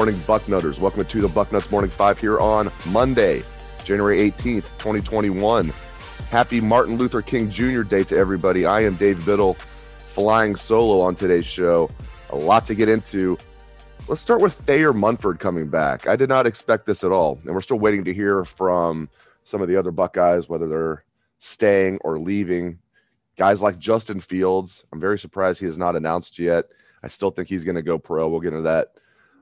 Morning, Bucknutters. Welcome to the Bucknuts Morning Five here on Monday, January 18th, 2021. Happy Martin Luther King Jr. Day to everybody. I am Dave Biddle, flying solo on today's show. A lot to get into. Let's start with Thayer Munford coming back. I did not expect this at all. And we're still waiting to hear from some of the other Buckeyes, whether they're staying or leaving. Guys like Justin Fields, I'm very surprised he has not announced yet. I still think he's going to go pro. We'll get into that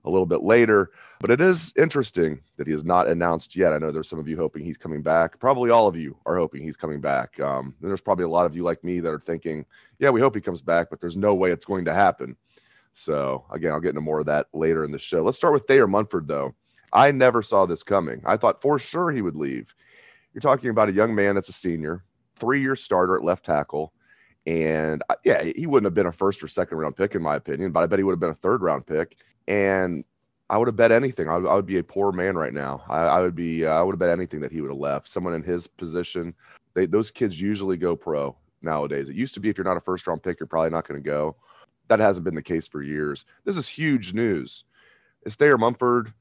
a little bit later. But it is interesting that he has not announced yet. I know there's some of you hoping he's coming back. Probably all of you are hoping he's coming back. Um, there's probably a lot of you like me that are thinking, yeah, we hope he comes back, but there's no way it's going to happen. So again, I'll get into more of that later in the show. Let's start with Thayer Munford, though. I never saw this coming. I thought for sure he would leave. You're talking about a young man that's a senior, three year starter at left tackle. And uh, yeah, he wouldn't have been a first or second round pick, in my opinion, but I bet he would have been a third round pick and I would have bet anything. I would, I would be a poor man right now. I, I would be. Uh, I would have bet anything that he would have left. Someone in his position. They, those kids usually go pro nowadays. It used to be if you're not a first round pick, you're probably not going to go. That hasn't been the case for years. This is huge news. Is Thayer Munford,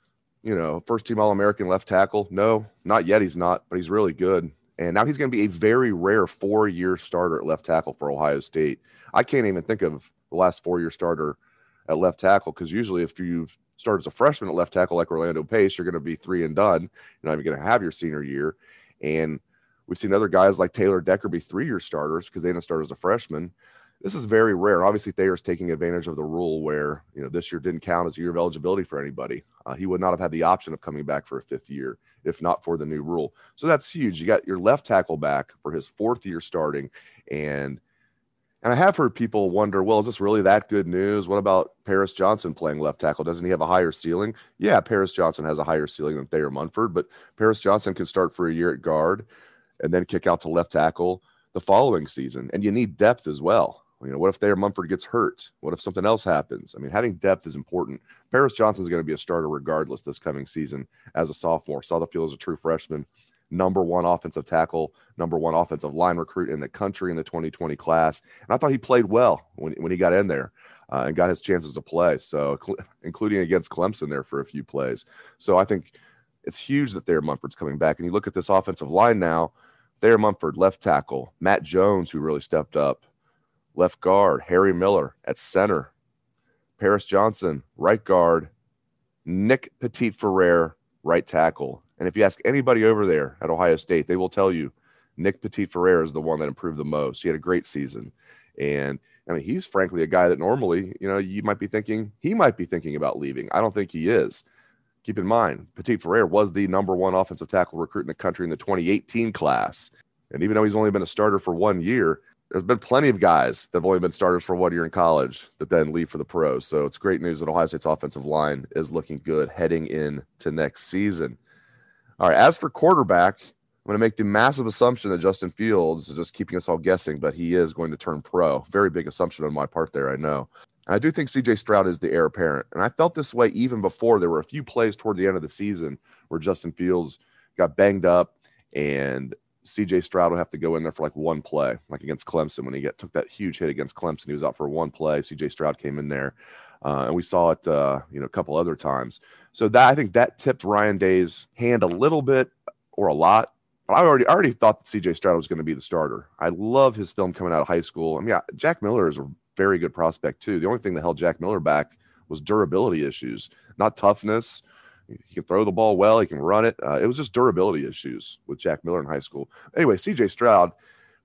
you know, first team All American left tackle? No, not yet. He's not, but he's really good. And now he's going to be a very rare four year starter at left tackle for Ohio State. I can't even think of the last four year starter at left tackle because usually if you start as a freshman at left tackle like Orlando Pace, you're going to be three and done. You're not even going to have your senior year. And we've seen other guys like Taylor Decker be three year starters because they didn't start as a freshman. This is very rare. Obviously, Thayer's taking advantage of the rule where you know this year didn't count as a year of eligibility for anybody. Uh, he would not have had the option of coming back for a fifth year if not for the new rule. So that's huge. You got your left tackle back for his fourth year starting, and and I have heard people wonder, well, is this really that good news? What about Paris Johnson playing left tackle? Doesn't he have a higher ceiling? Yeah, Paris Johnson has a higher ceiling than Thayer Munford, but Paris Johnson can start for a year at guard and then kick out to left tackle the following season. And you need depth as well. You know, what if Thayer Munford gets hurt? What if something else happens? I mean, having depth is important. Paris Johnson is going to be a starter regardless this coming season as a sophomore. Saw the field as a true freshman number one offensive tackle, number one offensive line recruit in the country in the 2020 class. And I thought he played well when, when he got in there uh, and got his chances to play. So, cl- including against Clemson there for a few plays. So, I think it's huge that Thayer Munford's coming back. And you look at this offensive line now Thayer Munford, left tackle, Matt Jones, who really stepped up, left guard, Harry Miller at center, Paris Johnson, right guard, Nick Petit-Frere, right tackle, and if you ask anybody over there at Ohio State, they will tell you Nick Petit-Frere is the one that improved the most. He had a great season. And I mean, he's frankly a guy that normally, you know, you might be thinking he might be thinking about leaving. I don't think he is. Keep in mind, Petit-Frere was the number one offensive tackle recruit in the country in the 2018 class. And even though he's only been a starter for one year, there's been plenty of guys that have only been starters for one year in college that then leave for the pros. So it's great news that Ohio State's offensive line is looking good heading into next season. All right. As for quarterback, I'm going to make the massive assumption that Justin Fields is just keeping us all guessing, but he is going to turn pro. Very big assumption on my part there, I know. And I do think CJ Stroud is the heir apparent. And I felt this way even before there were a few plays toward the end of the season where Justin Fields got banged up and CJ Stroud would have to go in there for like one play, like against Clemson when he get, took that huge hit against Clemson. He was out for one play. CJ Stroud came in there uh, and we saw it, uh, you know, a couple other times. So that I think that tipped Ryan Day's hand a little bit or a lot. But I already I already thought that CJ Stroud was going to be the starter. I love his film coming out of high school. I mean, Jack Miller is a very good prospect too. The only thing that held Jack Miller back was durability issues, not toughness. He can throw the ball well. He can run it. Uh, it was just durability issues with Jack Miller in high school. Anyway, CJ Stroud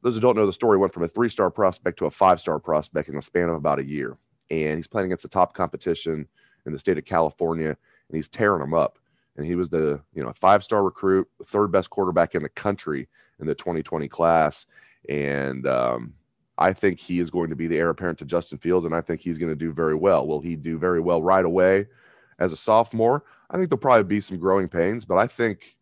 those who don't know the story, went from a three star prospect to a five star prospect in the span of about a year. And he's playing against the top competition in the state of California, and he's tearing them up. And he was the you know five star recruit, third best quarterback in the country in the 2020 class. And um, I think he is going to be the heir apparent to Justin Fields, and I think he's going to do very well. Will he do very well right away as a sophomore? I think there'll probably be some growing pains, but I think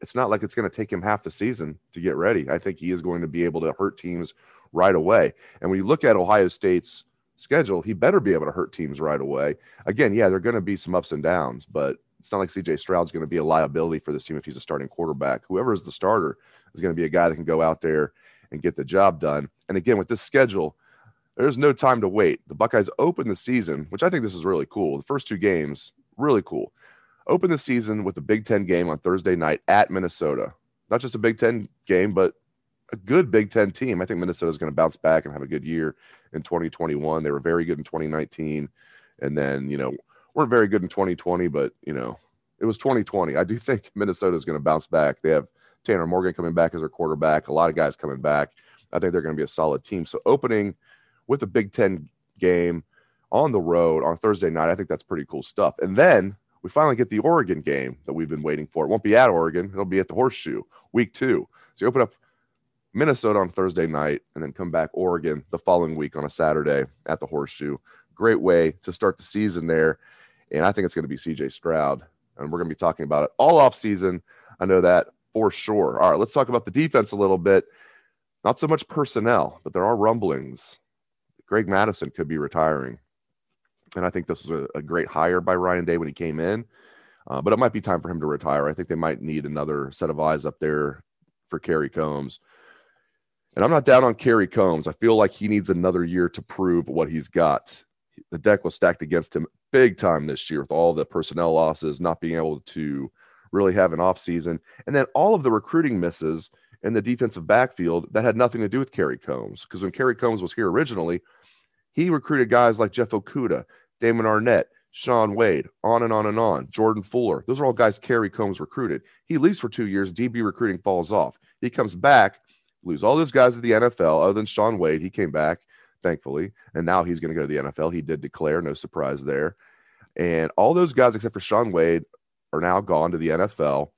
it's not like it's going to take him half the season to get ready. I think he is going to be able to hurt teams right away. And when you look at Ohio State's schedule, he better be able to hurt teams right away. Again, yeah, there are going to be some ups and downs, but it's not like CJ Stroud's going to be a liability for this team if he's a starting quarterback. Whoever is the starter is going to be a guy that can go out there and get the job done. And again, with this schedule, there's no time to wait. The Buckeyes open the season, which I think this is really cool. The first two games, really cool. Open the season with a Big Ten game on Thursday night at Minnesota. Not just a Big Ten game, but a good Big Ten team. I think Minnesota is going to bounce back and have a good year in 2021. They were very good in 2019. And then, you know, weren't very good in 2020, but, you know, it was 2020. I do think Minnesota is going to bounce back. They have Tanner Morgan coming back as their quarterback, a lot of guys coming back. I think they're going to be a solid team. So opening with a Big Ten game on the road on Thursday night, I think that's pretty cool stuff. And then we finally get the Oregon game that we've been waiting for. It won't be at Oregon, it'll be at the Horseshoe week two. So you open up Minnesota on Thursday night and then come back Oregon the following week on a Saturday at the Horseshoe. Great way to start the season there. And I think it's going to be CJ Stroud. And we're going to be talking about it all off season. I know that for sure. All right, let's talk about the defense a little bit. Not so much personnel, but there are rumblings. Greg Mattison could be retiring. And I think this was a, a great hire by Ryan Day when he came in. Uh, but it might be time for him to retire. I think they might need another set of eyes up there for Kerry Coombs. And I'm not down on Kerry Coombs. I feel like he needs another year to prove what he's got. The deck was stacked against him big time this year with all the personnel losses, not being able to really have an offseason. And then all of the recruiting misses in the defensive backfield that had nothing to do with Kerry Coombs. Because when Kerry Coombs was here originally, he recruited guys like Jeff Okudah, Damon Arnette, Shaun Wade, on and on and on, Jordan Fuller. Those are all guys Kerry Coombs recruited. He leaves for two years, DB recruiting falls off. He comes back, lose all those guys at the NFL, other than Shaun Wade. He came back, thankfully, and now he's going to go to the NFL. He did declare, no surprise there. And all those guys, except for Shaun Wade, are now gone to the NFL.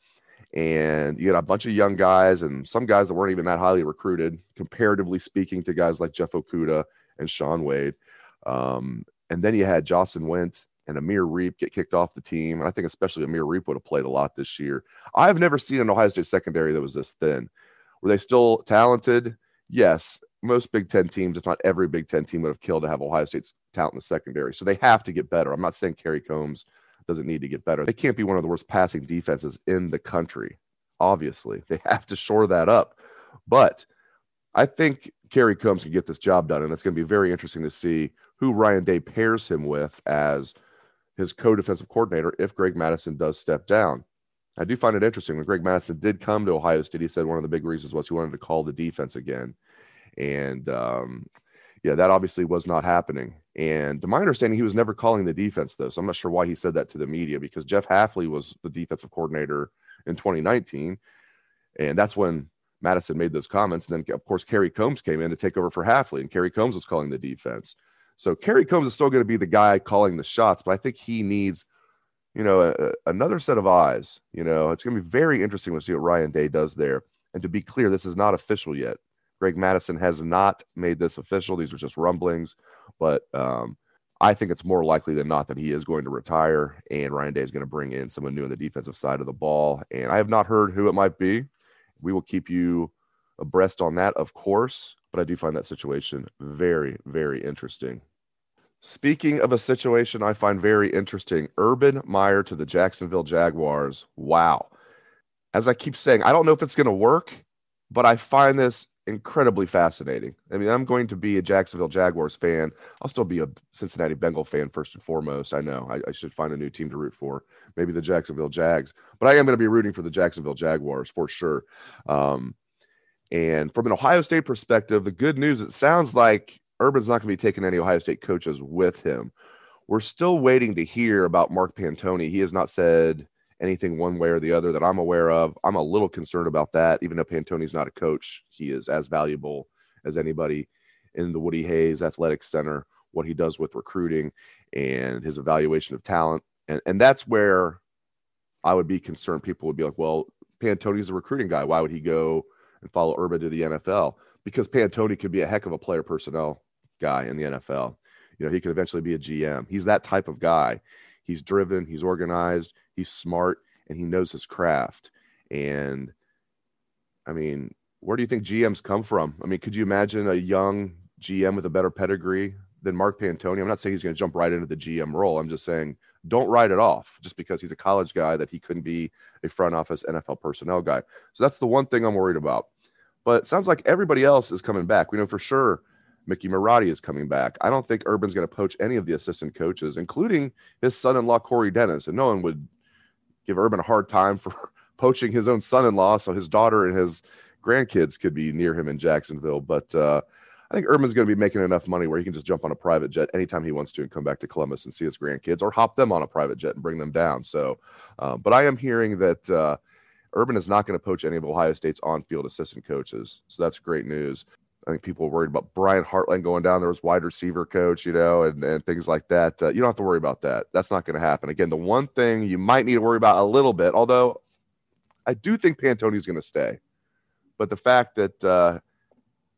And you got a bunch of young guys and some guys that weren't even that highly recruited, comparatively speaking, to guys like Jeff Okudah and Shaun Wade. Um, and then you had Jahsen Wint and Amir Riep get kicked off the team. And I think especially Amir Riep would have played a lot this year. I've never seen an Ohio State secondary that was this thin. Were they still talented? Yes. Most Big Ten teams, if not every Big Ten team, would have killed to have Ohio State's talent in the secondary. So they have to get better. I'm not saying Kerry Coombs doesn't need to get better. They can't be one of the worst passing defenses in the country. Obviously, they have to shore that up. But I think Kerry Coombs can get this job done, and it's going to be very interesting to see who Ryan Day pairs him with as his co-defensive coordinator if Greg Mattison does step down. I do find it interesting when Greg Mattison did come to Ohio State. He said one of the big reasons was he wanted to call the defense again, and um, yeah, that obviously was not happening. And to my understanding, he was never calling the defense, though. So I'm not sure why he said that to the media because Jeff Hafley was the defensive coordinator in 2019. And that's when Mattison made those comments. And then, of course, Kerry Coombs came in to take over for Hafley, and Kerry Coombs was calling the defense. So Kerry Coombs is still going to be the guy calling the shots, but I think he needs, you know, a, another set of eyes. You know, it's going to be very interesting to see what Ryan Day does there. And to be clear, this is not official yet. Greg Mattison has not made this official. These are just rumblings, but um, I think it's more likely than not that he is going to retire, and Ryan Day is going to bring in someone new on the defensive side of the ball. And I have not heard who it might be. We will keep you abreast on that, of course, but I do find that situation very, very interesting. Speaking of a situation I find very interesting, Urban Meyer to the Jacksonville Jaguars. Wow. As I keep saying, I don't know if it's going to work, but I find this incredibly fascinating. I mean, I'm going to be a Jacksonville Jaguars fan. I'll still be a Cincinnati Bengal fan first and foremost. I know I, I, should find a new team to root for, maybe the Jacksonville Jags, but I am going to be rooting for the Jacksonville Jaguars for sure. Um, and from an Ohio State perspective, the good news it sounds like Urban's not going to be taking any Ohio State coaches with him. We're still waiting to hear about Mark Pantoni. He has not said anything one way or the other that I'm aware of. I'm a little concerned about that. Even though Pantoni's not a coach, he is as valuable as anybody in the Woody Hayes Athletic Center, what he does with recruiting and his evaluation of talent. And, and that's where I would be concerned. People would be like, well, Pantoni's a recruiting guy. Why would he go and follow Urban to the NFL? Because Pantoni could be a heck of a player personnel guy in the NFL. You know, he could eventually be a GM. He's that type of guy. He's driven, he's organized, he's smart, and he knows his craft. And I mean, where do you think GMs come from? I mean, could you imagine a young GM with a better pedigree than Mark Pantoni? I'm not saying he's going to jump right into the GM role. I'm just saying don't write it off just because he's a college guy that he couldn't be a front office NFL personnel guy. So that's the one thing I'm worried about. But sounds like everybody else is coming back. We know for sure Mickey Marotti is coming back. I don't think Urban's going to poach any of the assistant coaches, including his son-in-law Corey Dennis. And no one would give Urban a hard time for poaching his own son-in-law, so his daughter and his grandkids could be near him in Jacksonville. But uh, I think Urban's going to be making enough money where he can just jump on a private jet anytime he wants to and come back to Columbus and see his grandkids, or hop them on a private jet and bring them down. So, uh, but I am hearing that. Uh, Urban is not going to poach any of Ohio State's on-field assistant coaches, so that's great news. I think people were worried about Brian Hartline going down there as wide receiver coach, you know, and, and things like that. Uh, you don't have to worry about that. That's not going to happen. Again, the one thing you might need to worry about a little bit, although I do think Pantoni is going to stay, but the fact that uh,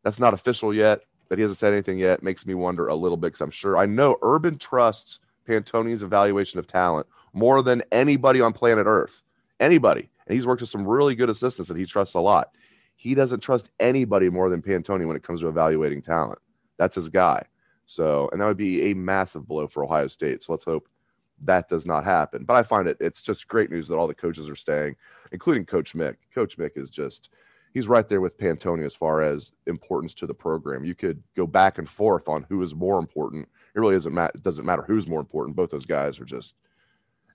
that's not official yet, that he hasn't said anything yet, makes me wonder a little bit because I'm sure I know Urban trusts Pantoni's evaluation of talent more than anybody on planet Earth. Anybody. And he's worked with some really good assistants that he trusts a lot he doesn't trust anybody more than Pantoni when it comes to evaluating talent. That's his guy. So, and that would be a massive blow for Ohio State. So let's hope that does not happen. But I find it it's just great news that all the coaches are staying, including Coach Mick. Coach Mick is just he's right there with Pantoni as far as importance to the program. You could go back and forth on who is more important. It really doesn't matter. It doesn't matter who's more important. Both those guys are just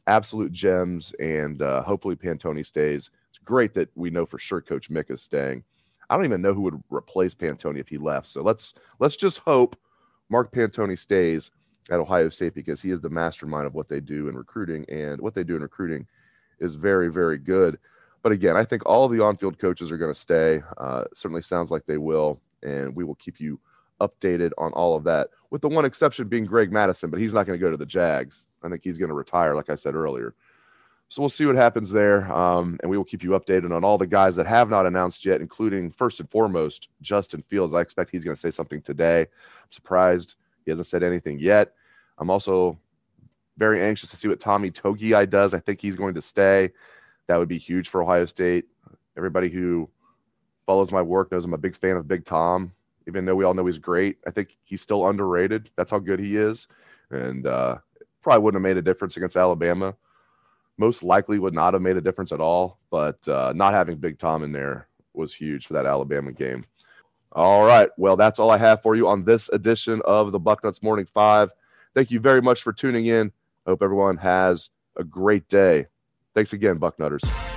absolute gems, and uh, hopefully Pantoni stays It's great that we know for sure Coach Mick is staying. I don't even know who would replace Pantoni if he left. So let's let's just hope Mark Pantoni stays at Ohio State because he is the mastermind of what they do in recruiting, and what they do in recruiting is very very good. But again, I think all the on-field coaches are going to stay. Uh, certainly sounds like they will, and we will keep you updated on all of that. With the one exception being Greg Mattison, but he's not going to go to the Jags. I think he's going to retire, like I said earlier. So we'll see what happens there. Um, and we will keep you updated on all the guys that have not announced yet, including first and foremost, Justin Fields. I expect he's going to say something today. I'm surprised he hasn't said anything yet. I'm also very anxious to see what Tommy Togiai does. I think he's going to stay. That would be huge for Ohio State. Everybody who follows my work knows I'm a big fan of Big Tom, even though we all know he's great. I think he's still underrated. That's how good he is. And uh, probably wouldn't have made a difference against Alabama most likely would not have made a difference at all. But uh, not having Big Tom in there was huge for that Alabama game. All right. Well, that's all I have for you on this edition of the Bucknuts Morning Five. Thank you very much for tuning in. I hope everyone has a great day. Thanks again, Bucknutters.